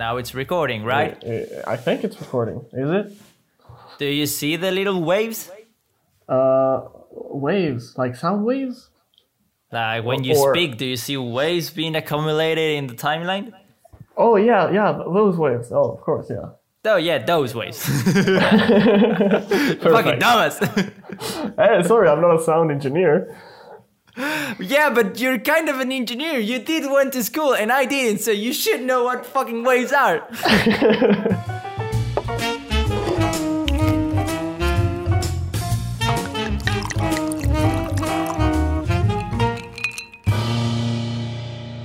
now it's recording, right? I think it's recording. Is it? Do you see the little waves? Uh, waves like sound waves. Like when you Or- speak, do you see waves being accumulated in the timeline? Oh yeah, yeah, those waves. Oh, of course, yeah. Oh yeah, those waves. Fucking dumbass. Hey, sorry, I'm not a sound engineer. Yeah, but you're kind of an engineer. You did went to school, and I didn't, so you should know what fucking waves are.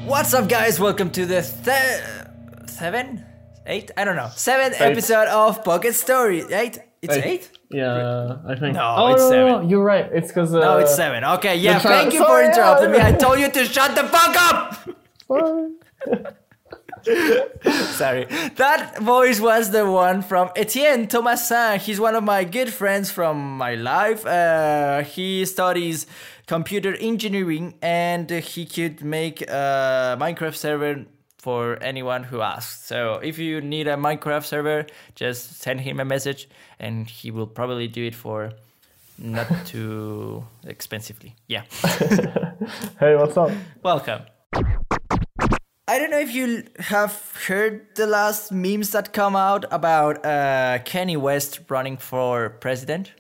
What's up, guys? Welcome to the th- seven, eight, I don't know, seventh episode of Pocket Story. Eight? It's Eight. eight? Yeah, I think. No, oh, it's no, no, seven. no, you're right. It's because. Uh, No, it's seven. Okay, yeah. tra- Thank you for Sorry, interrupting me. I told you to shut the fuck up. Sorry. That voice was the one from Etienne Thomasin. He's one of my good friends from my life. Uh, he studies computer engineering and he could make a Minecraft server for anyone who asks. So if you need a Minecraft server, just send him a message and he will probably do it for not too expensively. Yeah. Hey, what's up? Welcome. I don't know if you have heard the last memes that come out about uh, Kanye West running for president.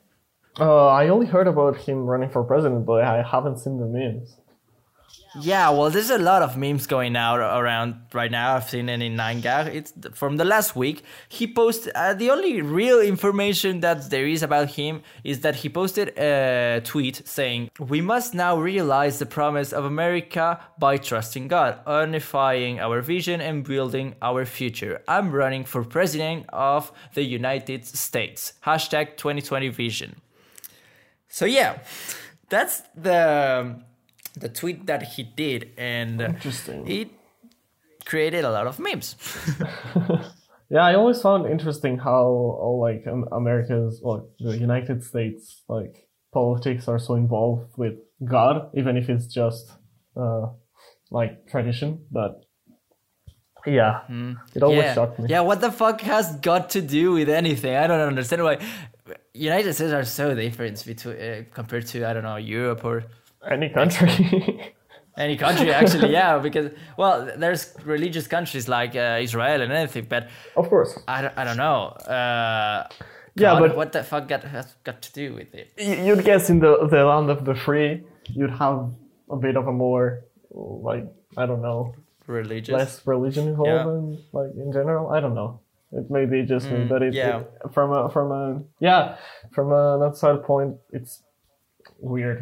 Uh, I only heard about him running for president, but I haven't seen the memes. Yeah, well, there's a lot of memes going out around right now. I've seen it in 9gag. It's from the last week. He posted uh, the only real information that there is about him is that he posted a tweet saying, "We must now realize the promise of America by trusting God, unifying our vision and building our future. I'm running for president of the United States. Hashtag 2020 vision." So yeah, that's the the tweet that he did, and Interesting. it created a lot of memes. Yeah, I always found interesting how all like um, America's, well, the United States, like politics are so involved with God, even if it's just uh, like tradition. But yeah, it always yeah, shocked me. yeah. What the fuck has got to do with anything? I don't understand why. United States are so different between uh, compared to I don't know Europe or Any country. any country actually. yeah, because well, there's religious countries like uh, Israel and anything, but of course, I don't, I don't know. Uh, Yeah, God, but- what the fuck got has got to do with it? You'd guess in the the land of the free, you'd have a bit of a more like I don't know Religious. less religion involved Yeah. in like in general. I don't know. It may be just me, but it, yeah. it- from a from a yeah from an outside point, it's weird.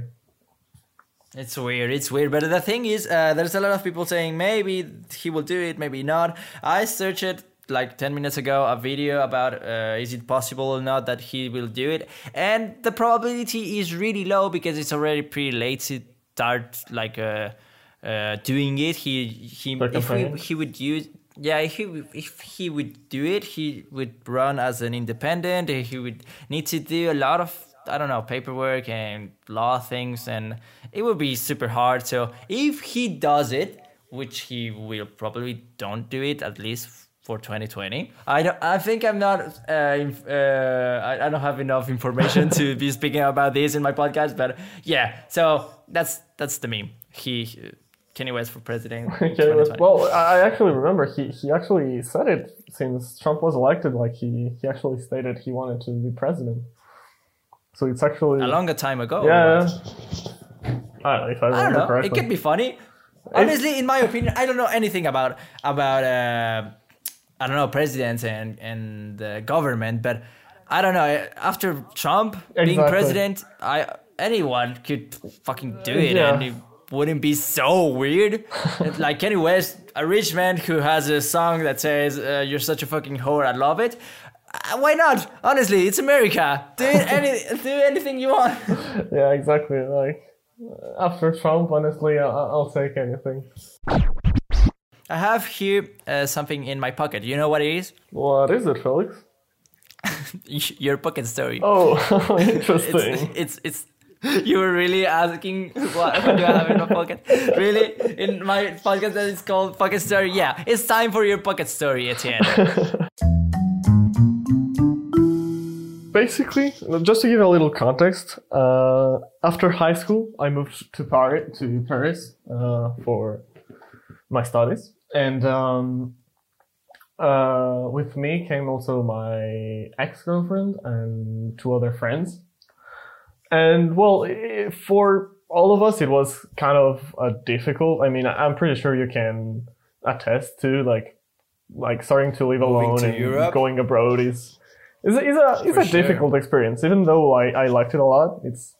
It's weird. It's weird. But the thing is, uh, there's a lot of people saying maybe he will do it, maybe not. I searched it like 10 minutes ago a video about uh, is it possible or not that he will do it and the probability is really low because it's already pretty late to start like uh, uh, doing it he he if campaigning? he would use yeah if he, if he would do it he would run as an independent he would need to do a lot of i don't know paperwork and law things and it would be super hard so if he does it which he will probably don't do it at least for 2020 i don't i think i'm not uh, inf- uh I, I don't have enough information to be speaking about this in my podcast but yeah so that's that's the meme he Kanye West for president. Okay, but- 2020. well, I I actually remember he, he actually said it since Trump was elected. Like he, he actually stated he wanted to be president. So it's actually a longer time ago. yeah. I don't know if I I don't know. correctly. It could be funny. Honestly, in my opinion, I don't know anything about about uh, I don't know presidents and and the government, but I don't know. After Trump being president, I anyone could fucking do it, Yeah. and it wouldn't be so weird. Like Kanye West, a rich man who has a song that says uh, "You're such a fucking whore, I love it." Uh, why not? Honestly, it's America. Do any do anything you want. Yeah, exactly. Like after Trump, honestly, I'll take anything. I have here uh, something in my pocket. You know what it is? What is it, Felix? Your pocket story. Oh, it's, interesting. it's it's you were really asking what, what do I have in my pocket? Really? In my podcast that is called Pocket Story? Yeah, it's time for your pocket story, Etienne. Basically, just to give a little context, uh, after high school, I moved to Paris, to Paris uh, for my studies, and um, uh, with me came also my ex girlfriend and two other friends. And well, i- for all of us, it was kind of a difficult. I mean, I'm pretty sure you can attest to like, like starting to live Moving alone to and Europe? going abroad is is a, is a, is For a sure. difficult experience. Even though I, I liked it a lot, it's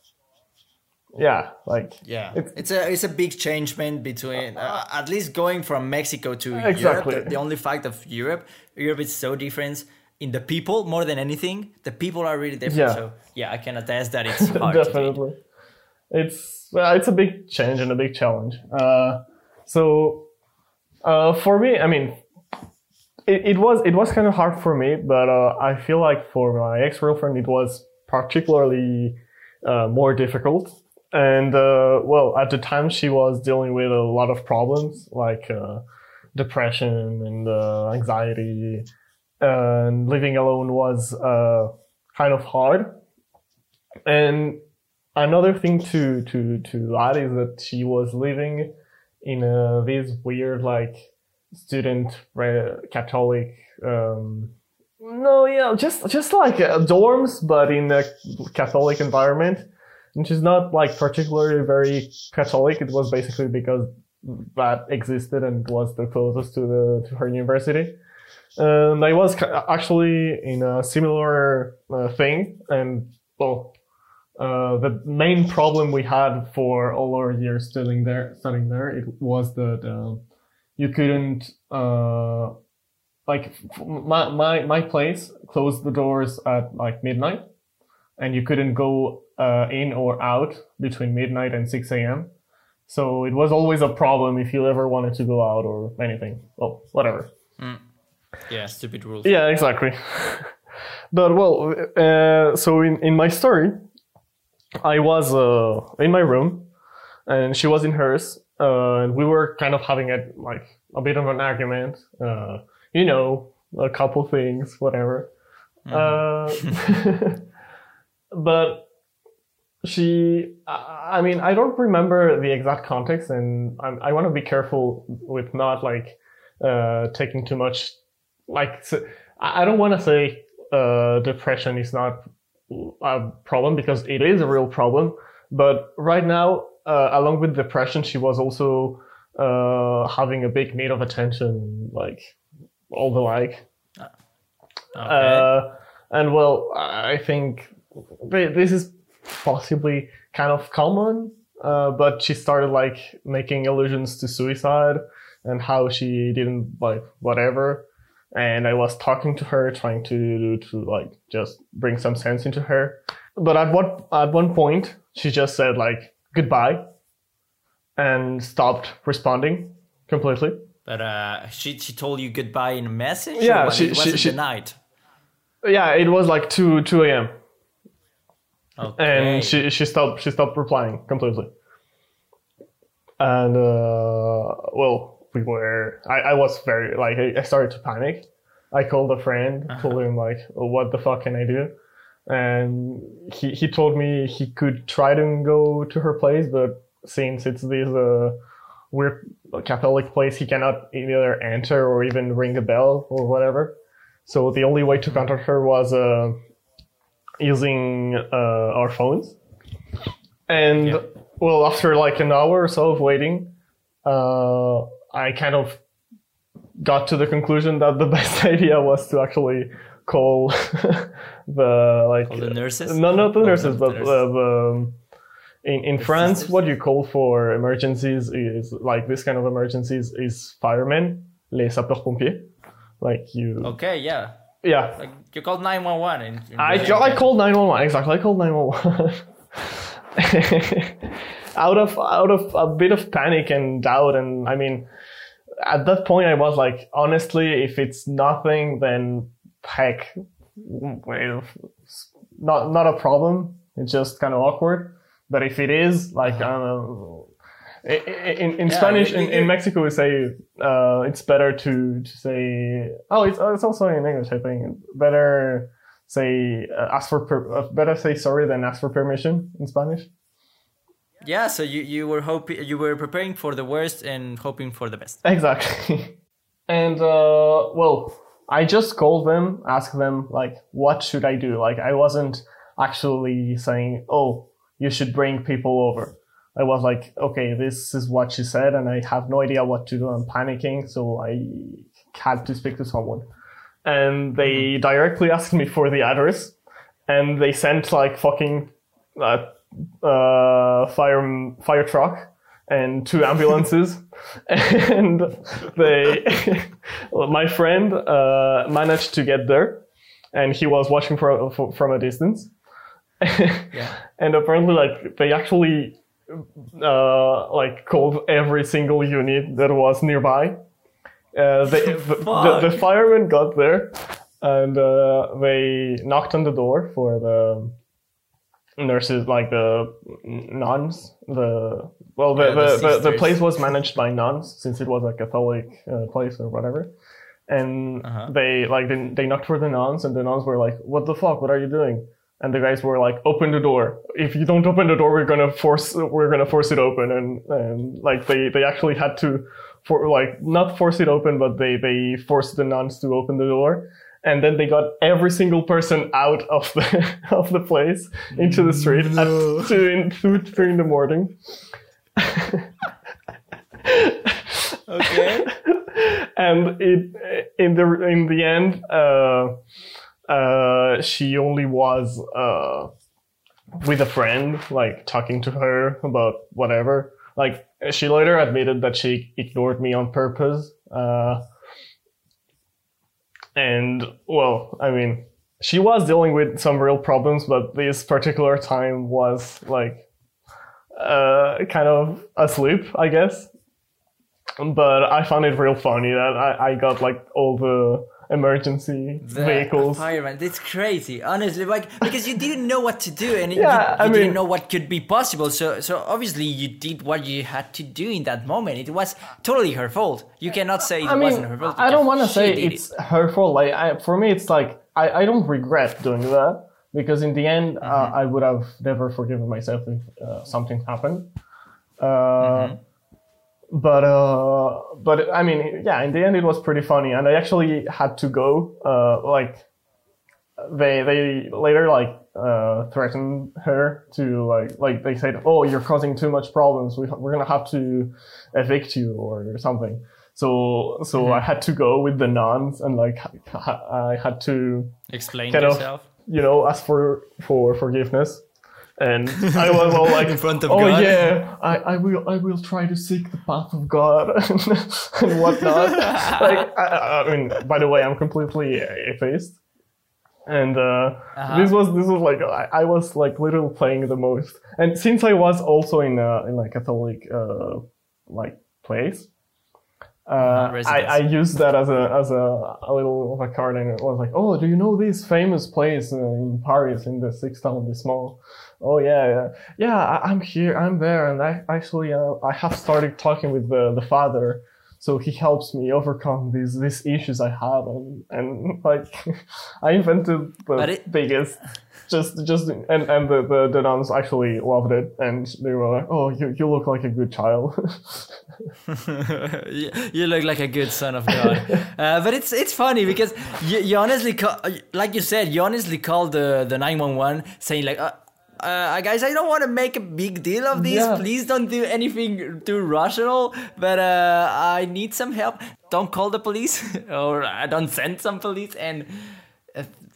yeah, like Yeah, It's- it's, a it's a big changement between uh, at least going from Mexico to Exactly. Europe. The, the only fact of Europe, Europe is so different in the people more than anything. The people are really different. Yeah. So yeah, I can attest that it's hard. definitely. It's well, it's a big change and a big challenge. Uh, so uh, for me, I mean, it, it was it was kind of hard for me, but uh, I feel like for my ex girlfriend, it was particularly uh, more difficult. And uh, well, at the time, she was dealing with a lot of problems like uh, depression and uh, anxiety, and living alone was uh, kind of hard. And another thing to to to add is that she was living in a, this weird like student Catholic. Um, no, yeah, just just like uh, dorms, but in a Catholic environment, which is not like particularly very Catholic. It was basically because that existed and was the closest to the to her university. And I was actually in a similar uh, thing, and well, uh, the main problem we had for all our years studying there, studying there, it was that uh, you couldn't uh, like my, my my place closed the doors at like midnight, and you couldn't go uh, in or out between midnight and six a.m. So it was always a problem if you ever wanted to go out or anything. Well, whatever. Yeah, stupid rules. Yeah, exactly. but well, uh, so in, in my story, I was uh, in my room, and she was in hers, uh, and we were kind of having a like a bit of an argument. Uh, you know, a couple things, whatever. Uh, but she, I mean, I don't remember the exact context, and I'm, I want to be careful with not like uh, taking too much like so, I I don't want to say uh, depression is not a problem because it is a real problem. But right now, uh, along with depression, she was also uh, having a big need of attention, like all the like. Okay. Uh, and well, I think this is possibly kind of common, uh, but she started like making allusions to suicide and how she didn't like whatever. And I was talking to her, trying to to like just bring some sense into her. But at what at one point, she just said like goodbye, and stopped responding completely. but uh, she she told you goodbye in a message. Yeah, she- it, was she- she- the night. Yeah, it was like two two a.m. Okay. and she she stopped she stopped replying completely and uh well we were i, I was very like I, started to panic i called a friend told him like oh, what the fuck can i do and he he told me he could try to go to her place but since it's this uh weird catholic place he cannot either enter or even ring a bell or whatever so the only way to contact her was uh using uh, our phones. And Yeah. well, after like an hour or so of waiting, uh, I kind of got to the conclusion that the best idea was to actually call the like All the nurses. no, not the Oh, nurses, but the uh, the um, in in France, sisters? what you call for emergencies is like this kind of emergencies is firemen, les sapeurs pompiers. Like you, Okay, yeah. yeah, Like you called nine one one I. I called 911 exactly I called 911 out of out of a bit of panic and doubt and I mean at that point I was like honestly if it's nothing then heck well, not not a problem it's just kind of awkward But if it is like uh, in, in, in Yeah, Spanish, you- in, in Mexico, we say uh, it's better to, to say. Oh, it's, it's also in English, I think. Better say uh, ask for per, uh, better say sorry than ask for permission in Spanish. Yeah, so you, you were hoping you were preparing for the worst and hoping for the best. Exactly. and uh, well, I just called them, asked them like, what should I do? Like, I wasn't actually saying, oh, you should bring people over. I was like, okay, this is what she said, and I have no idea what to do. I'm panicking, so I had to speak to someone. And they directly asked me for the address, and they sent like fucking uh, uh, fire fire truck and two ambulances, and they my friend uh, managed to get there, and he was watching from from a distance, Yeah. and apparently like they actually uh, like called every single unit that was nearby. Uh, they, the, the, the firemen got there and uh, they knocked on the door for the nurses, like the nuns. The well, the Yeah, the the, the, place was managed by nuns since it was a Catholic uh, place or whatever. And Uh-huh. they like they, they knocked for the nuns, and the nuns were like, "What the fuck? What are you doing?" And the guys were like, "Open the door. If you don't open the door, we're gonna force we're gonna force it open." And and like they they actually had to for like not force it open, but they they forced the nuns to open the door. And then they got every single person out of the of the place into the street No. at two in two, three in the morning. Okay. and it in the in the end, uh, uh, she only was uh, with a friend, like talking to her about whatever. Like she later admitted that she ignored me on purpose. Uh, and well, I mean, she was dealing with some real problems, but this particular time was like uh, kind of asleep, I guess. But I found it real funny that I, I got like all the emergency The vehicles. fireman. It's crazy, honestly. Like because you didn't know what to do, and you, Yeah, you I didn't know what could be possible. So, so obviously you did what you had to do in that moment. It was totally her fault. You cannot say it I mean, wasn't her fault. I don't want to say it's her fault. Like, I, for me, it's like I, I don't regret doing that because in the end, uh, Mm-hmm. I would have never forgiven myself if uh, something happened. Uh, Mm-hmm. But uh, but I mean, yeah, in the end, it was pretty funny, and I actually had to go. Uh, like, they they later like uh, threatened her to like like they said, oh, you're causing too much problems. We, we're gonna have to evict you or something. So so I had to go with the nuns and like I had to Explain kind of yourself. You know ask for for forgiveness. And I was all like, In front of "Oh God." yeah, I, I will I will try to seek the path of God and whatnot." like, I, I mean, by the way, I'm completely atheist, and uh, Uh-huh. this was this was like I, I was like literally playing the most. And since I was also in a in like Catholic uh, like place, uh, I, residence. I used that as a as a, a little of a card, and it was like, "Oh, do you know this famous place uh, in Paris in the sixth arrondissement?" Small oh yeah, yeah, yeah. I, I'm here, I'm there, and I actually uh, I have started talking with the the father, so he helps me overcome these these issues I have, and and like I invented the it- biggest. Just, just, and, and the, the, the nuns actually loved it, and they were like, "Oh, you, you look like a good child." you you look like a good son of God. uh, but it's it's funny because you, you honestly, call, like you said, you honestly called the the nine one one saying like. Uh, uh, guys, I don't want to make a big deal of this. Yeah. Please don't do anything too rational. But uh, I need some help. Don't call the police, or uh, don't send some police. And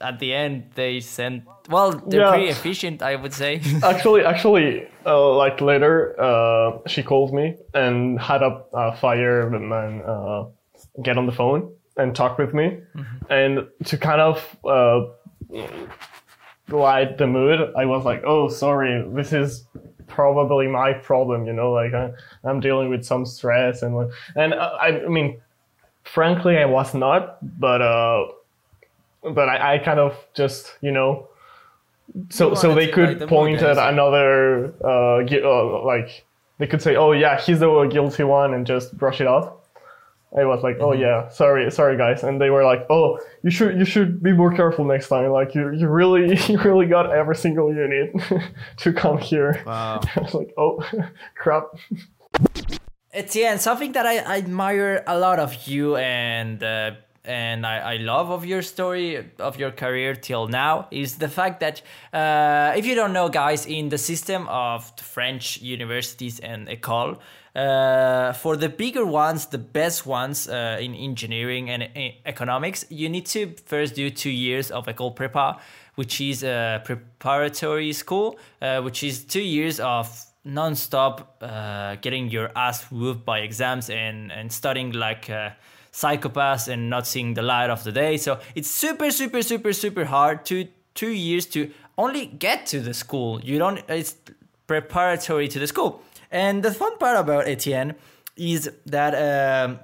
at the end, they sent. Well, they're Yeah. pretty efficient, I would say. actually, actually, uh, like later, uh, she called me and had a uh, fireman uh, get on the phone and talk with me, and to kind of uh, light the mood, I was like, "Oh, sorry, this is probably my problem." You know, like I, I'm dealing with some stress and and uh, I, I mean, frankly, I was not, but uh, but I, I kind of just you know so You so they could point at another uh, gui- uh like they could say oh yeah he's the guilty one and just brush it off. I was like oh Mm-hmm. yeah sorry sorry guys. And they were like oh you should you should be more careful next time. Like you you really you really got every single unit to come here. Wow. i was like oh crap. Etienne, something that I, I admire a lot of you and uh, and I, I love of your story of your career till now is the fact that uh, if you don't know, guys, in the system of the French universities and école, uh, for the bigger ones, the best ones uh, in engineering and e- economics, you need to first do two years of école prépa, which is a preparatory school, uh, which is two years of non-stop uh, getting your ass whooped by exams and and studying like uh, psychopaths and not seeing the light of the day. So it's super super super super hard to two years to only get to the school. You don't it's preparatory to the school. And the fun part about etienne is that um,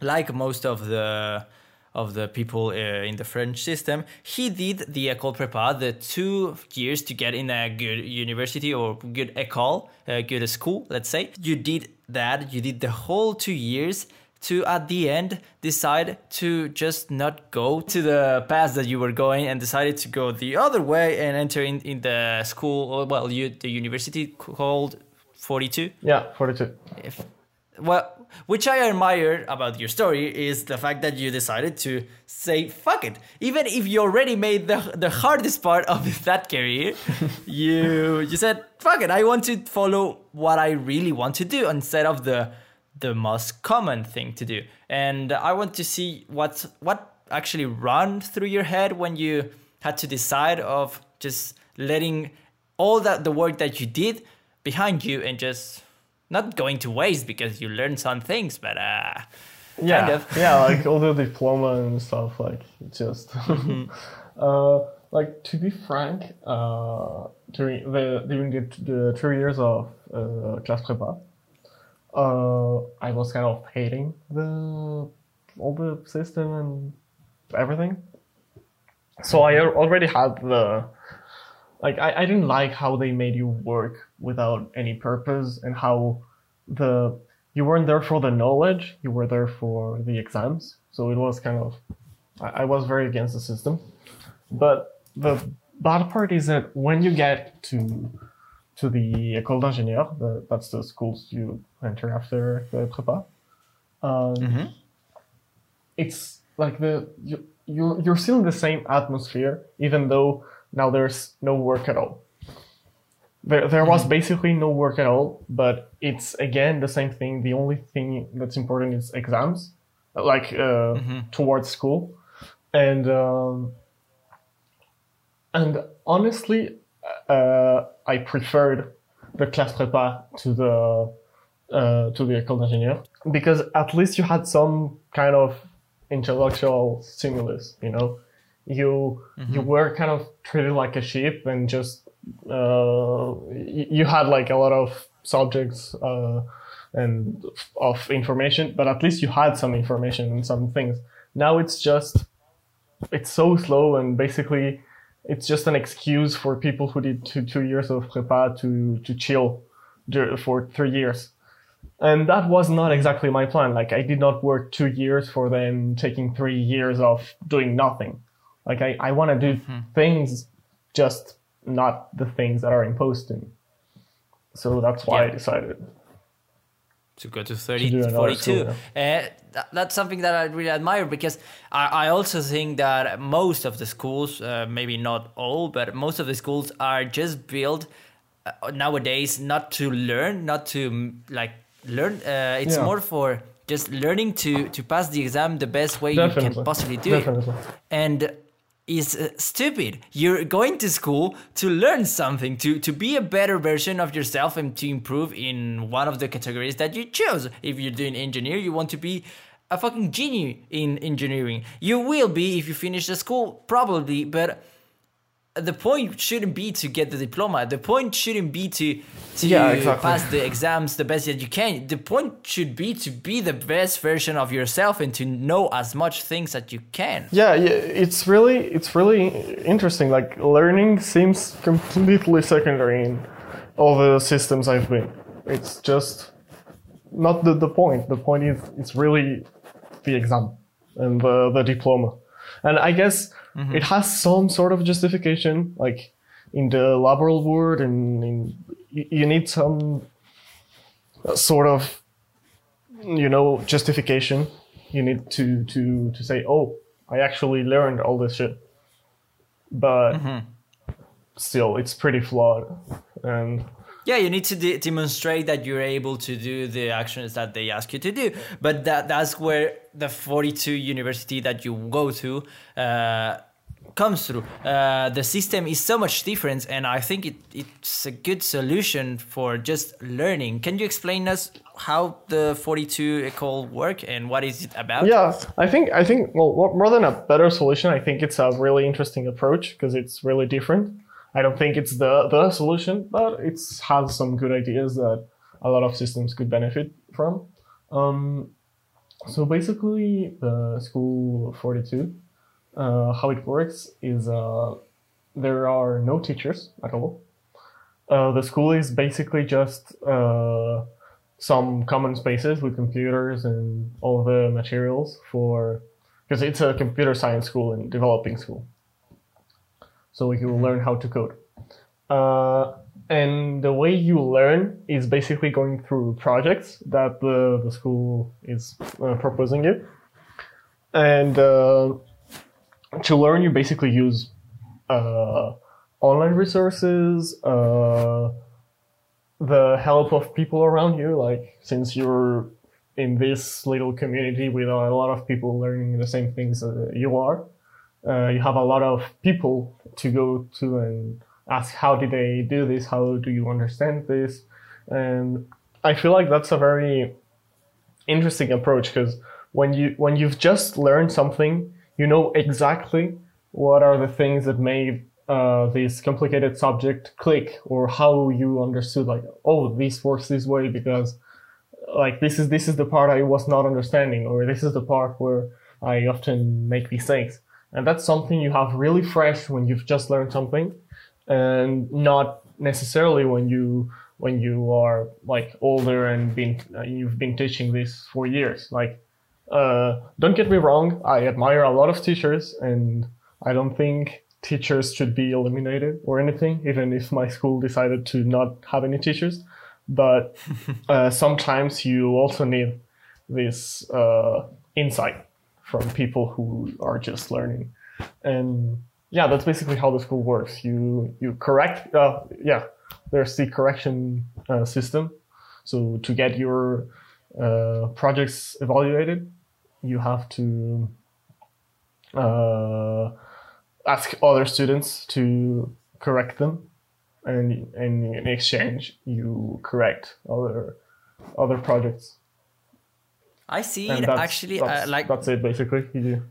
like most of the of the people uh, in the French system, he did the école prépa, the two years to get in a good university or good école, a good school, let's say. You did that, you did the whole two years to at the end decide to just not go to the path that you were going and decided to go the other way and enter in, in the school, well, you, the university called 42 yeah 42 if well which i admire about your story is the fact that you decided to say fuck it. Even if you already made the, the hardest part of that career you you said fuck it i want to follow what i really want to do instead of the the most common thing to do. And i want to see what what actually run through your head when you had to decide of just letting all that the work that you did behind you and just not going to waste because you learned some things, but uh, yeah. kind of. yeah like all the diploma and stuff like just uh like to be frank uh during the during the, the three years of uh, class prépa uh i was kind of hating the all the system and everything. So i already had the like I, I didn't like how they made you work without any purpose and how the you weren't there for the knowledge you were there for the exams. So it was kind of i, I was very against the system. But the bad part is that when you get to to the école d'ingénieur that's the schools you enter after the prépa um, it's like the you, you're, you're still in the same atmosphere even though now there's no work at all. There, there was basically no work at all but it's again the same thing. The only thing that's important is exams like uh, towards school. And um, and honestly uh, i preferred the class prépa to the uh, to a école engineer. Because at least you had some kind of intellectual stimulus you know? You you were kind of treated like a sheep and just uh, you had like a lot of subjects uh, and of information but at least you had some information and some things. Now it's just it's so slow and basically it's just an excuse for people who did two, two years of prepa to to chill for three years and that was not exactly my plan. Like i did not work two years for then taking three years of doing nothing. Like i, I want to do things just not the things that are imposed to me. So that's why i decided to go to 30 do another 42 school, uh, that, that's something that i really admire because I, I also think that most of the schools uh, maybe not all but most of the schools are just built uh, nowadays not to learn not to like learn uh, it's Yeah. more for just learning to to pass the exam the best way you can possibly do it and is uh, stupid. You're going to school to learn something, to to be a better version of yourself, and to improve in one of the categories that you chose. If you're doing engineer, you want to be a fucking genius in engineering. You will be if you finish the school, probably, but the point shouldn't be to get the diploma. The point shouldn't be to to Yeah, exactly. pass the exams the best that you can. The point should be to be the best version of yourself and to know as much things that you can. Yeah, yeah, it's really it's really interesting. Like learning seems completely secondary in all the systems I've been. It's just not the, the point. The point is it's really the exam and the, the diploma. And I guess Mm-hmm. it has some sort of justification, like in the laboral world, and in, you need some uh, sort of you know justification. You need to to to say oh i actually learned all this shit. But mm-hmm. still it's pretty flawed. And Yeah, you need to de- demonstrate that you're able to do the actions that they ask you to do. But that that's where the 42 university that you go to uh, comes through. Uh, the system is so much different, and I think it, it's a good solution for just learning. Can you explain us how the 42 ecole work and what is it about? yeah i think i think well more- than a better solution i think it's a really interesting approach because it's really different i don't think it's the the solution but it's has some good ideas that a lot of systems could benefit from um, so basically the school 42 uh, how it works is uh, there are no teachers at all. Uh, the school is basically just uh, some common spaces with computers and all the materials for because it's a computer science school and developing school. So you will learn how to code. Uh, and the way you learn is basically going through projects that the, the school is uh, proposing you. And uh, to learn, you basically use uh, online resources, uh, the help of people around you. Like, since you're in this little community with a lot of people learning the same things that you are, uh, you have a lot of people to go to and ask how did they do this how do you understand this and i feel like that's a very interesting approach because when you when you've just learned something you know exactly what are the things that made uh, this complicated subject click or how you understood like oh this works this way because like this is this is the part i was not understanding or this is the part where i often make mistakes. And that's something you have really fresh when you've just learned something and not necessarily when you when you are like older and been uh, you've been teaching this for years. Like uh, don't get me wrong i admire a lot of teachers and i don't think teachers should be eliminated or anything even if my school decided to not have any teachers. But uh, sometimes you also need this uh, insight from people who are just learning. And yeah that's basically how the school works. You you correct uh, yeah there's the correction uh, system. So to get your uh, projects evaluated you have to uh, ask other students to correct them. And, and in exchange you correct other other projects. I see. It that's, actually uh, like that's it basically. You do.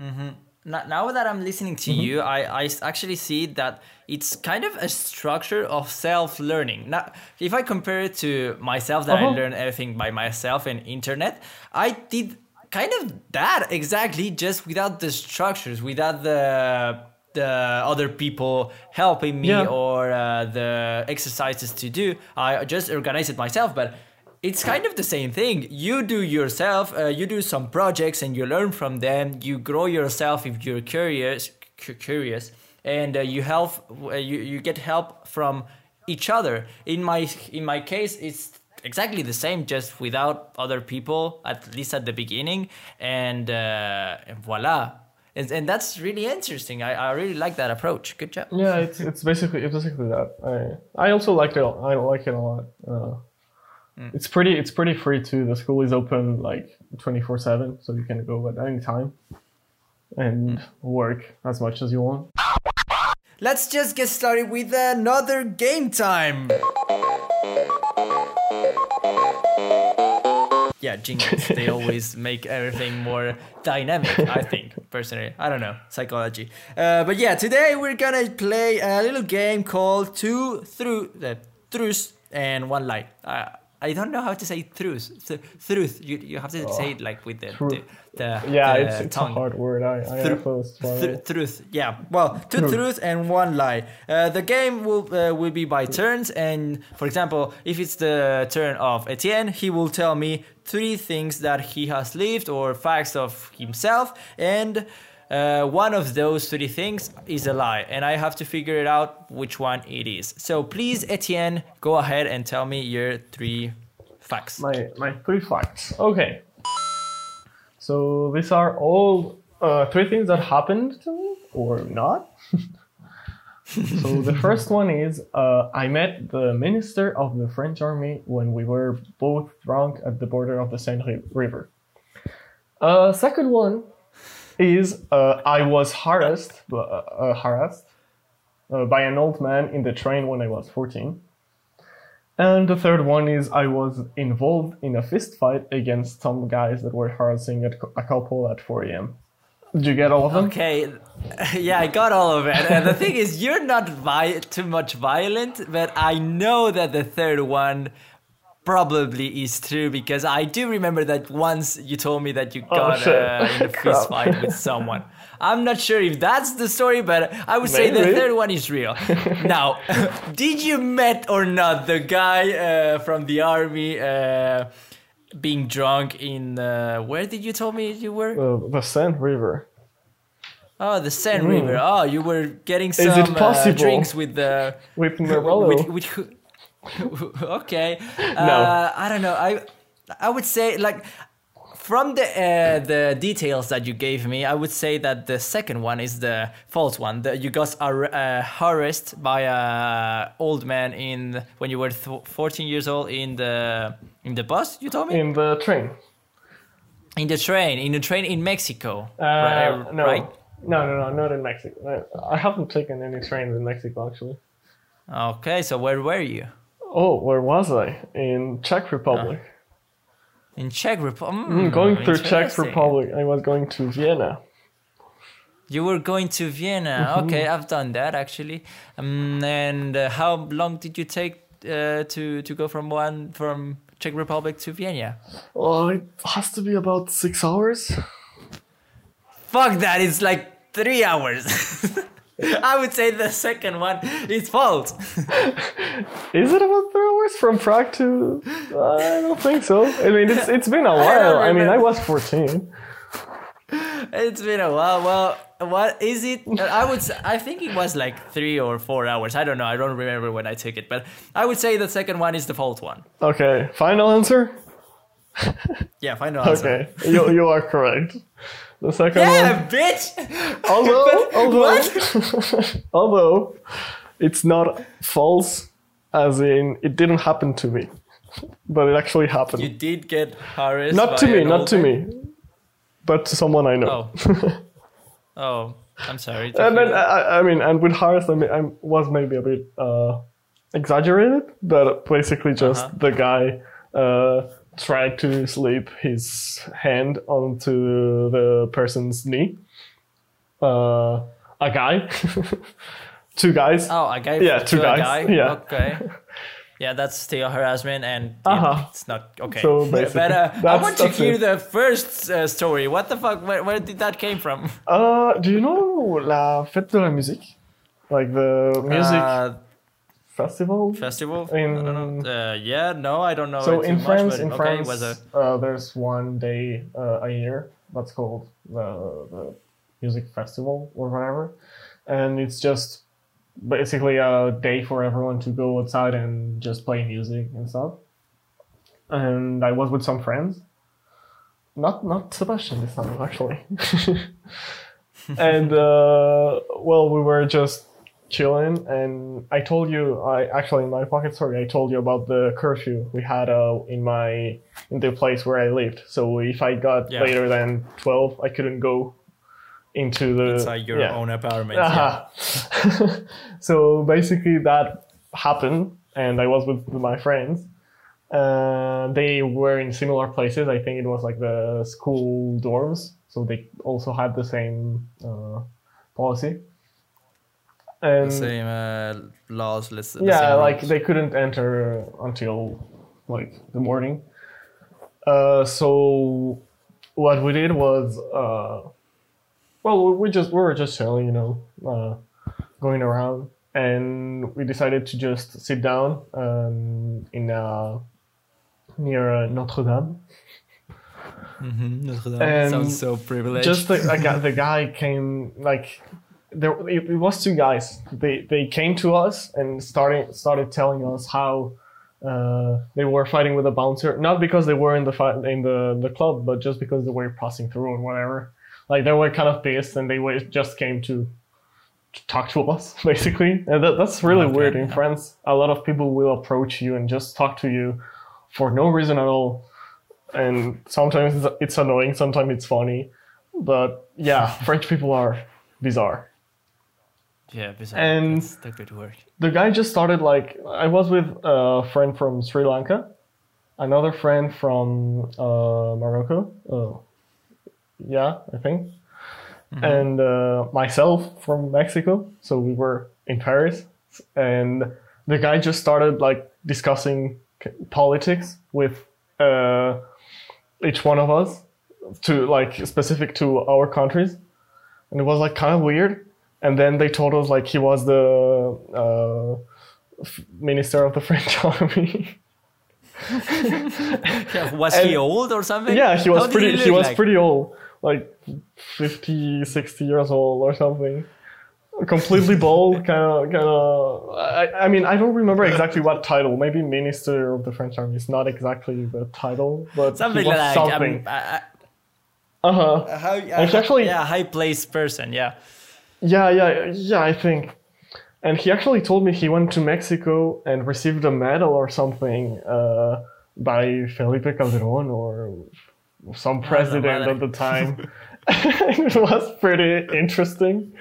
N- now that I'm listening to Mm-hmm. you, I, I actually see that it's kind of a structure of self learning. Now, if I compare it to myself, that I Uh-huh. learned everything by myself and internet, I did kind of that exactly, just without the structures, without the the other people helping me Yeah. or uh, the exercises to do. I just organized it myself, but it's kind of the same thing. You do yourself, uh, you do some projects and you learn from them. You grow yourself if you're curious, cu- curious, and uh, you help. Uh, you you get help from each other. In my in my case, it's exactly the same, just without other people. At least at the beginning, and, uh, and voila. And, and that's really interesting. I, I really like that approach. Good job. Yeah, it's it's basically it's basically that. I I also like it. I like it a lot. Uh, It's pretty it's pretty free too. The school is open like twenty four seven, so you can go at any time and work as much as you want. Let's just get started with another game time. yeah, jingles. they always make everything more dynamic. I think personally. I don't know psychology. Uh, but yeah, today we're gonna play a little game called Two Through the uh, Truths and One Lie. Uh, I don't know how to say truth. Th- truth. You you have to oh, say it like with the the, the yeah. The it's, it's a hard word. I I Thr- th- truth. Yeah. Well, two truth, truth and one lie. Uh, the game will uh, will be by turns, and for example, if it's the turn of Etienne, he will tell me three things that he has lived or facts of himself, and uh, one of those three things is a lie, and I have to figure it out which one it is. So please, Etienne, go ahead and tell me your three facts. My my three facts. Okay. So these are all uh, three things that happened to me, or not. so the first one is uh, I met the minister of the French army when we were both drunk at the border of the Seine River. Uh, second one is uh, I was harassed, uh, uh, harassed uh, by an old man in the train when I was 14. And the third one is I was involved in a fist fight against some guys that were harassing a couple at 4 a.m. Did you get all of them? Okay, yeah, I got all of it. And the thing is, you're not vi- too much violent, but I know that the third one probably is true because I do remember that once you told me that you oh, got oh, uh, in a fist fight with someone. I'm not sure if that's the story, but I would Maybe. say the third one is real. now, did you met or not the guy uh, from the army uh, being drunk in uh, where did you tell me you were? Uh, the Seine River. Oh, the Seine mm. River. Oh, you were getting some uh, drinks with the with Merlot. With, with, okay. No. Uh, I don't know. I I would say like from the uh, the details that you gave me, I would say that the second one is the false one. That you got uh, harassed by a old man in when you were 14 years old in the in the bus. You told me in the train. In the train, in the train in Mexico. Uh, right, no, right? no, no, no, not in Mexico. I haven't taken any trains in Mexico actually. Okay, so where were you? Oh, where was I? In Czech Republic. Uh, in Czech Republic. Mm, going through Czech Republic, I was going to Vienna. You were going to Vienna. Mm-hmm. Okay, I've done that actually. Um, and uh, how long did you take uh, to to go from one from Czech Republic to Vienna? Oh, it has to be about six hours. Fuck that! It's like three hours. I would say the second one is false. is it about three hours from Prague to? I don't think so. I mean, it's it's been a while. I, I mean, I was fourteen. It's been a while. Well, what is it? I would. Say, I think it was like three or four hours. I don't know. I don't remember when I took it, but I would say the second one is the false one. Okay. Final answer. yeah, final answer. Okay, you you are correct. The second yeah, one. bitch. Although, although, although, it's not false, as in it didn't happen to me, but it actually happened. You did get harassed. Not to me, not to me, but to someone I know. Oh, oh I'm sorry. And then I, I, mean, and with harassed, I mean, I was maybe a bit uh, exaggerated, but basically just uh-huh. the guy. Uh, tried to slip his hand onto the person's knee. Uh, a guy. two guys. Oh, a guy. Yeah, two guys. Guy? Yeah. Okay. Yeah, that's still harassment, and uh-huh. it's not okay. So basically, but uh, I want to hear it. the first uh, story. What the fuck? Where, where, did that came from? Uh, do you know La Fête de la Musique? Like the music uh, festival. Festival. In, uh, yeah, no, I don't know. So in France, much, in okay, France, uh, there's one day uh, a year that's called the, the music festival or whatever, and it's just basically a day for everyone to go outside and just play music and stuff. And I was with some friends, not not Sebastian this time actually, and uh, well, we were just chilling and i told you i actually in my pocket story i told you about the curfew we had uh, in my in the place where i lived so if i got yeah. later than 12 i couldn't go into the inside your yeah. own apartment uh-huh. yeah. so basically that happened and i was with my friends Uh, they were in similar places. I think it was like the school dorms, so they also had the same uh, policy. And Same uh, laws. Let's, the yeah, like rules. they couldn't enter until like the morning. Uh, so what we did was, uh, well, we just we were just chilling, you know, uh, going around, and we decided to just sit down um, in uh, near uh, Notre Dame. Mhm, Notre Dame. and Sounds so privileged. Just the, like, the guy came like there. It, it was two guys. They they came to us and started started telling us how uh, they were fighting with a bouncer. Not because they were in the fight in the the club, but just because they were passing through or whatever. Like they were kind of pissed and they were, just came to, to talk to us basically. And that, that's really Okay, weird in. France. A lot of people will approach you and just talk to you for no reason at all and sometimes it's- it's annoying, sometimes it's funny. But yeah, French people are bizarre. Yeah, bizarre. and- That's the good word. The guy just started like I was with a friend from Sri Lanka, another friend from uh, Morocco. Uh, yeah, I think, and uh, myself from Mexico. So we were in Paris, and the guy just started like discussing politics with uh, each one of us to like specific to our countries and it was like kind of weird and then they told us like he was the uh, f- minister of the french army Yeah, was And- he old or something? yeah he was did pretty he, look was like? pretty old like 50 60 years old or something completely bald kind of kind of I, I mean i don't remember exactly what title maybe minister of the french army is not exactly the title but something he was like something Um, uh-huh how, It's actually- yeah, high placed person. Yeah. Yeah, yeah, yeah, I think. And he actually told me he went to Mexico and received a medal or something uh, by Felipe Calderon or some president at the time. it was pretty interesting.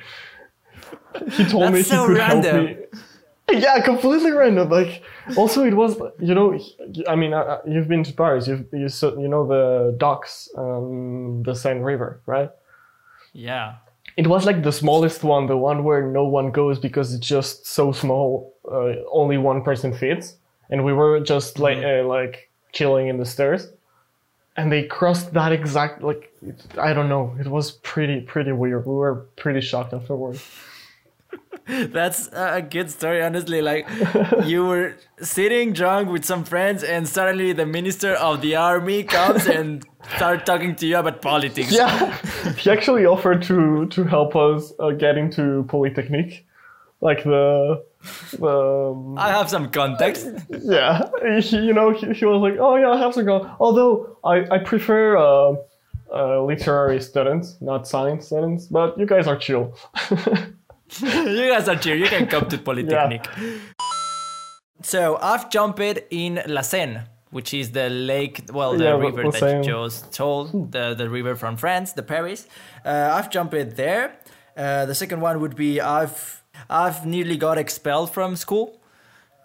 He told me he so could random. help me. Yeah, completely random. Like, also it was, you know, I mean, uh, you've been to Paris. You've, you so- you know the docks, um, the Seine River, right? Yeah. It was like the smallest one, the one where no one goes because it's just so small. Uh, only one person fits, and we were just like uh, like chilling in the stairs, and they crossed that exact like I don't know. It was pretty pretty weird. We were pretty shocked afterwards. That's a good story, honestly. Like, you were sitting drunk with some friends, and suddenly the minister of the army comes and start talking to you about politics. Yeah, he actually offered to to help us uh, get into Polytechnique, like the the I have some context. yeah, he, you know, he, he was like, oh yeah, I have to go. Although I, I prefer uh, uh, literary students, not science students, but you guys are chill. you guys are chill. You can come to Polytechnic. So I've jumped in La Seine, which is the lake, well, the Yeah, river that you just told, the, the river from France, the Paris. Uh, I've jumped it there. Uh, the second one would be I've I've nearly got expelled from school.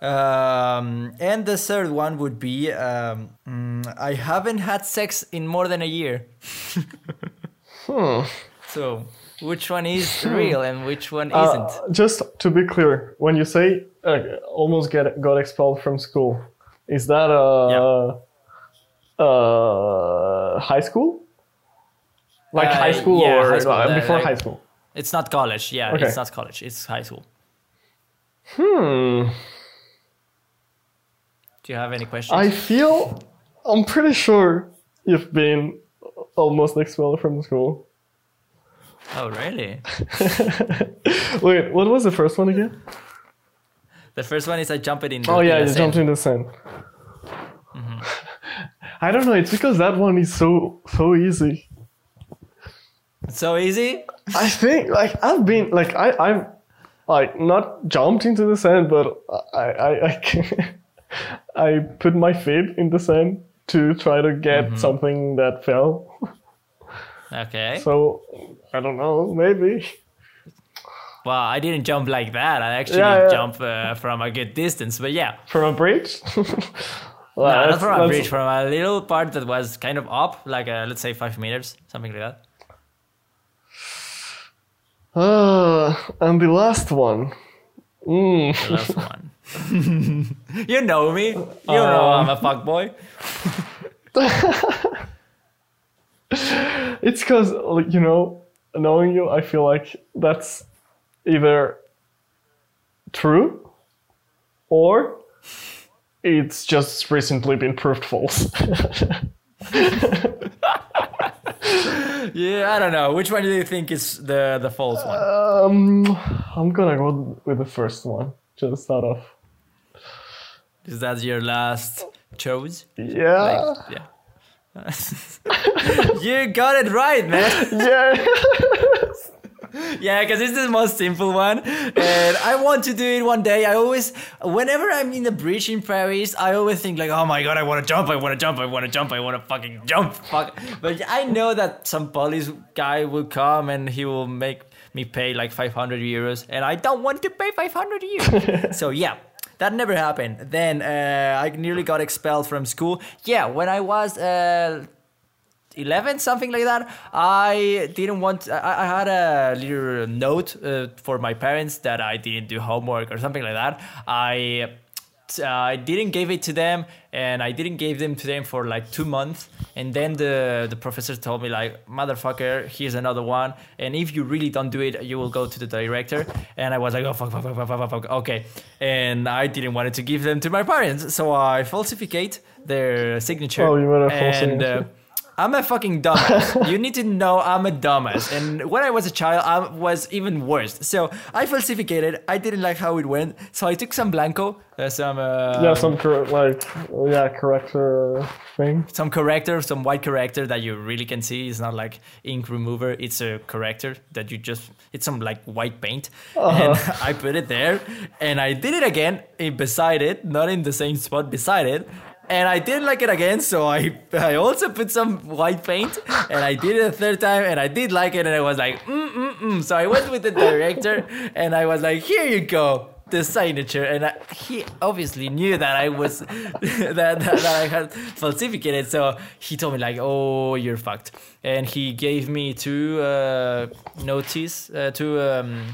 Um, and the third one would be um, mm, I haven't had sex in more than a year. Hmm. So which one is real and which one isn't? Uh, just to be clear, when you say uh, almost get got expelled from school, is that uh, uh, high school? Like Uh, high school yeah, or high school, uh, uh, before like- high school? It's not college. Yeah, Okay. it's not college. It's high school. Hmm. Do you have any questions? I feel I'm pretty sure you've been almost expelled from school. Oh, really? Wait, what was the first one again? The first one is I jump it in. The, Oh yeah, in you sand. in the sand. Mm-hmm. I don't know. It's because that one is so so easy. So easy. I think like I've been like I I've like not jumped into the sand, but I I I, can- I put my feet in the sand to try to get Mm-hmm. something that fell. Okay. So I don't know, maybe. well, I didn't jump like that. I actually Yeah, yeah. jump uh, from a good distance. But yeah, From a bridge? Well, no, not from a bridge, from a little part that was kind of up, like uh, let's say five meters, something like that. Uh, and the last one. Mm. The last one. you know me. You know I'm a fuckboy. It's because, you know, knowing you, I feel like that's either true or it's just recently been proved false. Yeah, I don't know. Which one do you think is the the false one? um, I'm gonna go with the first one, to start off. Is that your last choice? Yeah. Like, yeah. you got it right, man. yeah. Yeah, because it's the most simple one, and I want to do it one day. I always, whenever I'm in the bridge in Paris, I always think like, oh my god, I want to jump, I want to jump, I want to jump, I want to fucking jump, fuck. But I know that some police guy will come and he will make me pay like 500 euros, and I don't want to pay 500 euros. so yeah. That never happened. Then uh, I nearly got expelled from school. Yeah, when I was uh, 11 something like that i didn't want i, I had a little note uh, for my parents that i didn't do homework or something like that. I uh, i didn't give it to them and i didn't give them to them for like two months. And then the the professor told me like motherfucker here's another one and if you really don't do it you will go to the director. And i was like oh fuck fuck fuck fuck fuck, fuck, okay. And i didn't want to give them to my parents so i falsificate their signature. Oh, you made a false and, signature. I'm a fucking dumbass. you need to know I'm a dumbass. And when I was a child, I was even worse. So I falsificated. It. I didn't like how it went. So I took some blanco, uh, some uh, yeah, some cor- like yeah corrector thing. some corrector, some white corrector that you really can see. It's not like ink remover. It's a corrector that you just. It's some like white paint, and I put it there, and I did it again eh, beside it, not in the same spot beside it. And I didn't like it again, so I I also put some white paint, and I did it a third time, and I did like it, and I was like, mm mm mm. So I went with the director, and I was like, here you go the signature. And I, he obviously knew that I was that, that, that I had falsificated so he told me like oh you're fucked. And he gave me two uh, notice uh, two um,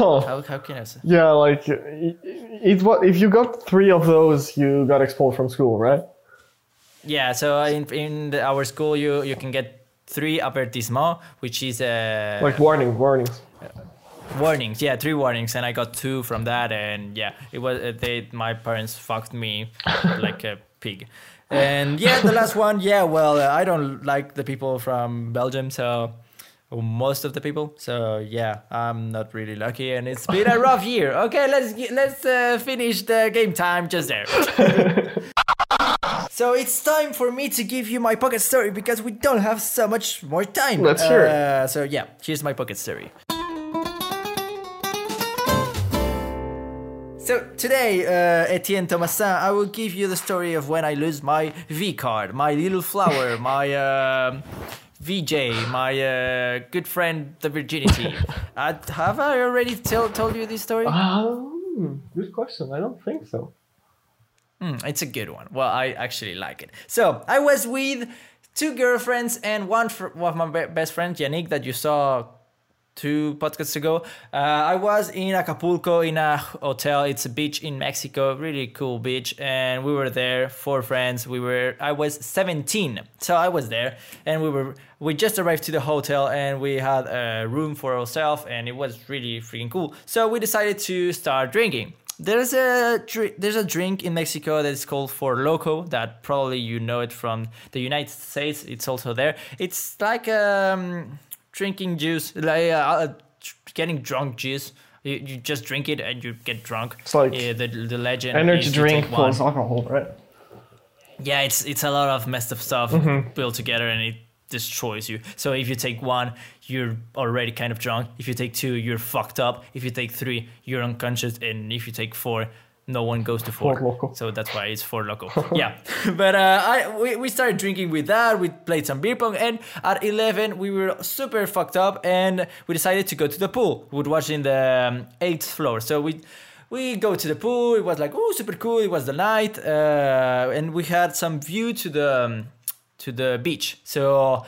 Oh. how, how can I say Yeah, like it, it, what if you got three of those, you got expelled from school, right? yeah so in, in the, our school you you can get three avertissement which is uh, Like warning, warnings. warnings yeah three warnings and i got two from that and yeah it was uh, they my parents fucked me like a pig and yeah the last one yeah well uh, i don't like the people from belgium so most of the people. So yeah i'm not really lucky and it's been a rough year. Okay let's let's uh, finish the game time just there. So it's time for me to give you my pocket story because we don't have so much more time. Let's hear uh, so yeah here's my pocket story. So today, uh, Etienne Thomasin, I will give you the story of when I lose my V card, my little flower, my um VJ, my uh, good friend, the virginity. uh, have I already tell, told you this story? Um, good question. I don't think so. Mm, it's a good one. Well, I actually like it. So I was with two girlfriends and one fr- one of my be- best friends, Yannick, that you saw two podcasts ago. Uh, I was in Acapulco in a hotel. It's a beach in Mexico, really cool beach, and we were there, four friends. We were. I was 17, so I was there, and we were. We just arrived to the hotel and we had a room for ourselves, and it was really freaking cool. So we decided to start drinking. There's a there's a drink in Mexico that is called Four Loko that probably you know it from the United States. It's also there. It's like um, drinking juice, like uh, uh, getting drunk juice. You, you just drink it and you get drunk. It's like Uh, the the legend. Energy drink plus alcohol, right? Yeah, it's it's a lot of messed up stuff Mm-hmm. built together and it destroys you. So if you take one, you're already kind of drunk. If you take two, you're fucked up. If you take three, you're unconscious. And if you take four, no one goes to four. Four Loko. So that's why it's four loco. yeah, but uh, I we, we started drinking with that. We played some beer pong, and at eleven we were super fucked up, and we decided to go to the pool. We would watch in the um, eighth floor. So we we go to the pool. It was like oh super cool. It was the night, uh, and we had some view to the um, to the beach. So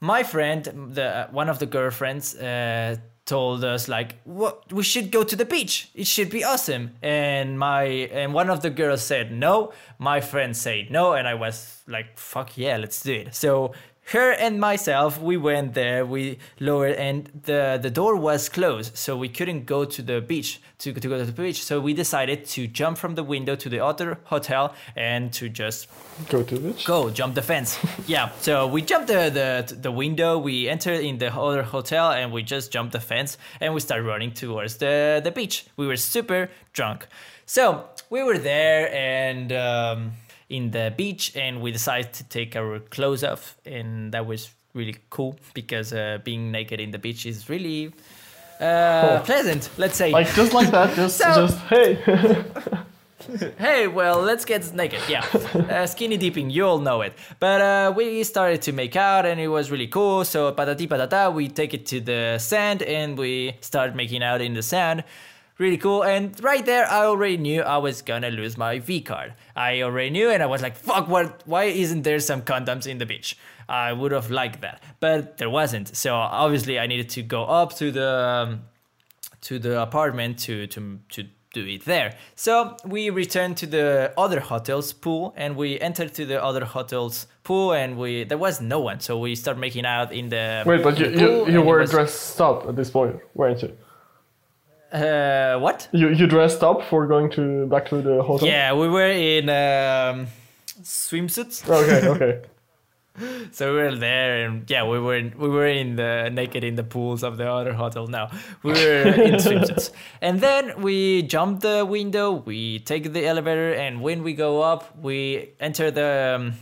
my friend, the one of the girlfriends, uh, told us like what we should go to the beach. It should be awesome. And my and one of the girls said no. My friend said no. And i was like fuck yeah let's do it. So her and myself we went there we lowered and the the door was closed so we couldn't go to the beach to, to go to the beach. So we decided to jump from the window to the other hotel and to just Go to the beach. go jump the fence. Yeah so we jumped the, the the window we entered in the other hotel and we just jumped the fence and we started running towards the the beach. We were super drunk. So we were there and um, in the beach and we decided to take our clothes off and that was really cool because uh, being naked in the beach is really uh, pleasant let's say Like just like that, just So- just hey. hey, well, let's get naked. Yeah, uh, skinny dipping, you all know it. But uh, we started to make out, and it was really cool. So patati patata, we take it to the sand, and we start making out in the sand. Really cool. And right there, I already knew I was gonna lose my V card. I already knew, and I was like, "Fuck! What? Why isn't there some condoms in the beach?" I would have liked that, but there wasn't. So obviously, I needed to go up to the. Um, to the apartment to to to do it there. So we returned to the other hotel's pool and we entered to the other hotel's pool and we there was no one. So we start making out in the Wait, but you you, you were was- dressed up at this point, weren't you? Uh what? You you dressed up for going to back to the hotel. Yeah, we were in um swimsuits. Okay. Okay. So we were there, and yeah, we were in, we were in the naked in the pools of the other hotel. Now we were in swimsuits, and then we jump the window. We take the elevator, and when we go up, we enter the um,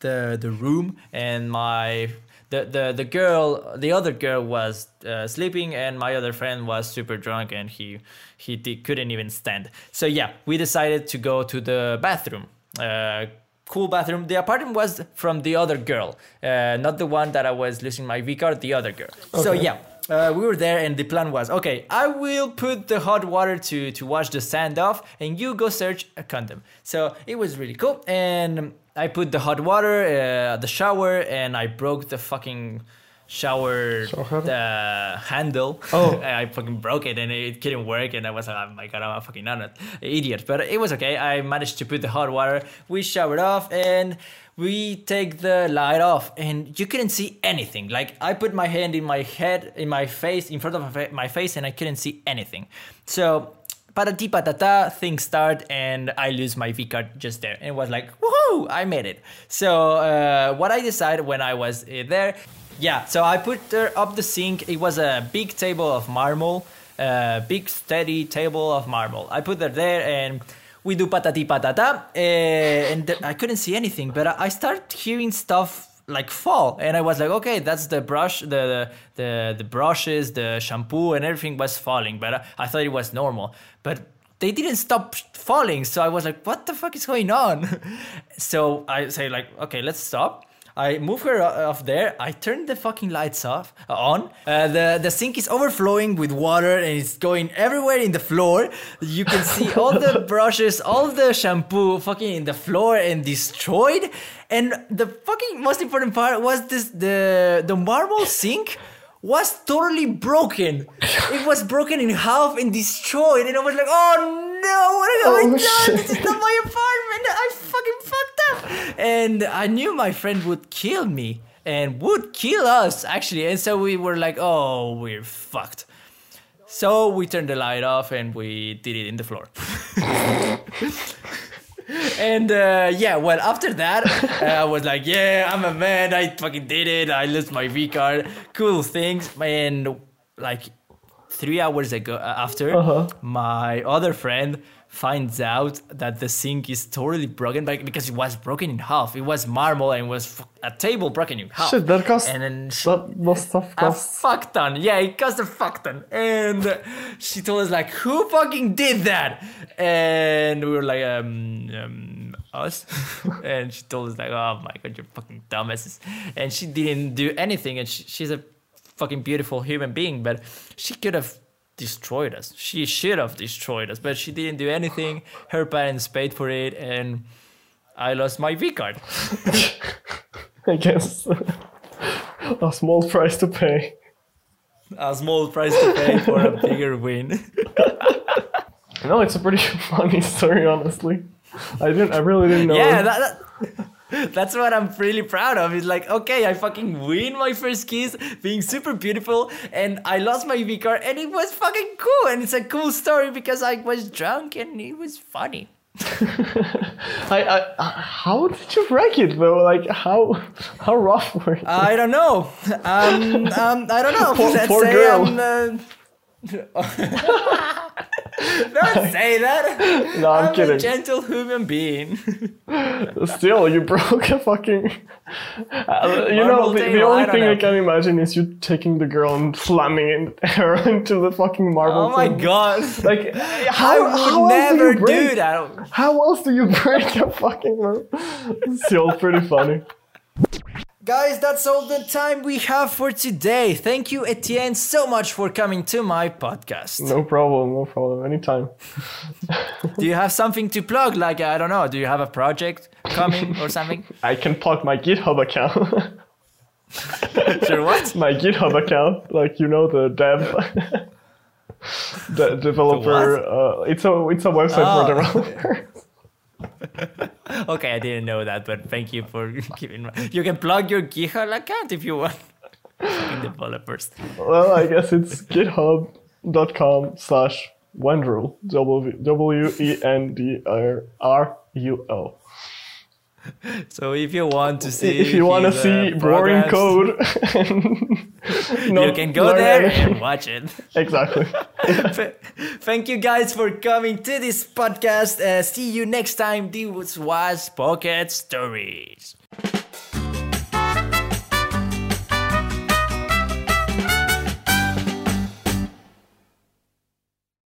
the the room, and my the the the girl, the other girl was uh, sleeping, and my other friend was super drunk, and he he couldn't even stand. So yeah, we decided to go to the bathroom. Uh, cool bathroom. The apartment was from the other girl, uh, not the one that I was losing my V card, the other girl. So yeah, uh, we were there, and the plan was okay. I will put the hot water to to wash the sand off, and you go search a condom. So it was really cool, and I put the hot water, uh, the shower, and I broke the fucking shower the handle. Oh. I fucking broke it and it couldn't work and I was like, oh my god, I'm a fucking idiot. But it was okay. I managed to put the hot water. We showered off and we take the light off and you couldn't see anything. Like I put my hand in my head, in my face, in front of my face and I couldn't see anything. So patati patata, things start and I lose my V card just there. And it was like, woohoo, I made it. So uh, what I decided when I was uh, there, yeah, so I put her up the sink. It was a big table of marble, a big steady table of marble. I put her there and we do patati patata, uh, and I couldn't see anything, but I I start hearing stuff like fall, and I was like, okay, that's the brush, the the the brushes, the shampoo, and everything was falling, but I, I thought it was normal, but they didn't stop falling, so I was like, what the fuck is going on? so I say like, okay, let's stop. I move her off there. I turn the fucking lights off on. Uh, the the sink is overflowing with water and it's going everywhere in the floor. You can see all the brushes, all the shampoo, fucking in the floor and destroyed. And the fucking most important part was this: the the marble sink was totally broken. it was broken in half and destroyed. And I was like, oh no, what have I Oh, done? shit. This is not my apartment. I fucking fucked up. And I knew my friend would kill me and would kill us actually. And so we were like, oh, we're fucked. So we turned the light off and we did it in the floor. and uh, yeah, well, after that, uh, I was like, yeah, I'm a man. I fucking did it. I lost my V card. Cool things. And like three hours ago, uh, after, Uh-huh. my other friend finds out that the sink is totally broken because it was broken in half. It was marble and was f- a table broken in half. Shit, that cost. And then she, That must have a fuck ton. Yeah, it cost a fuck ton. And she told us like, who fucking did that? And we were like, um, um us. and she told us like, oh my god, you're fucking dumbasses. And she didn't do anything. And she, she's a fucking beautiful human being, but she could have destroyed us. She should have destroyed us, but she didn't do anything. Her parents paid for it, and I lost my V card. I guess a small price to pay. A small price to pay for a bigger win. No, it's a pretty funny story, honestly. I didn't. I really didn't know. yeah, that, that, that's what I'm really proud of. It's like, okay, I fucking win my first kiss, being super beautiful, and I lost my V card, and it was fucking cool, and it's a cool story because I was drunk and it was funny. I, I, uh, how did you wreck it though? Like how how rough were it? I don't know. Um, um, I don't know. Poor- Let's poor say girl. I'm. Uh... don't say that. No, I'm kidding. I'm a gentle human being. Still, you broke a fucking. Uh, you know, the, the only I thing I can imagine is you taking the girl and slamming in, her into the fucking marble. Oh my table. god. Like, I how, would how never do, break, do that. How else do you break a fucking marble? Still pretty funny. Guys, that's all the time we have for today. Thank you, Etienne, so much for coming to my podcast. No problem, no problem. Anytime. Do you have something to plug? Like, I don't know, do you have a project coming or something? I can plug my GitHub account. sure, what? my GitHub account, like you know the dev, the developer. uh, it's a it's a website Oh. for developers. Okay, I didn't know that, but thank you for giving. You can plug your GitHub account if you want. Developers. well, I guess it's github.com slash Wendrul. W W E N D R R U L. So if you want to see, If you want to uh, see boring code, you can go there and watch it. exactly. Thank you guys for coming to this podcast. Uh, see you next time. This was Pocket Stories.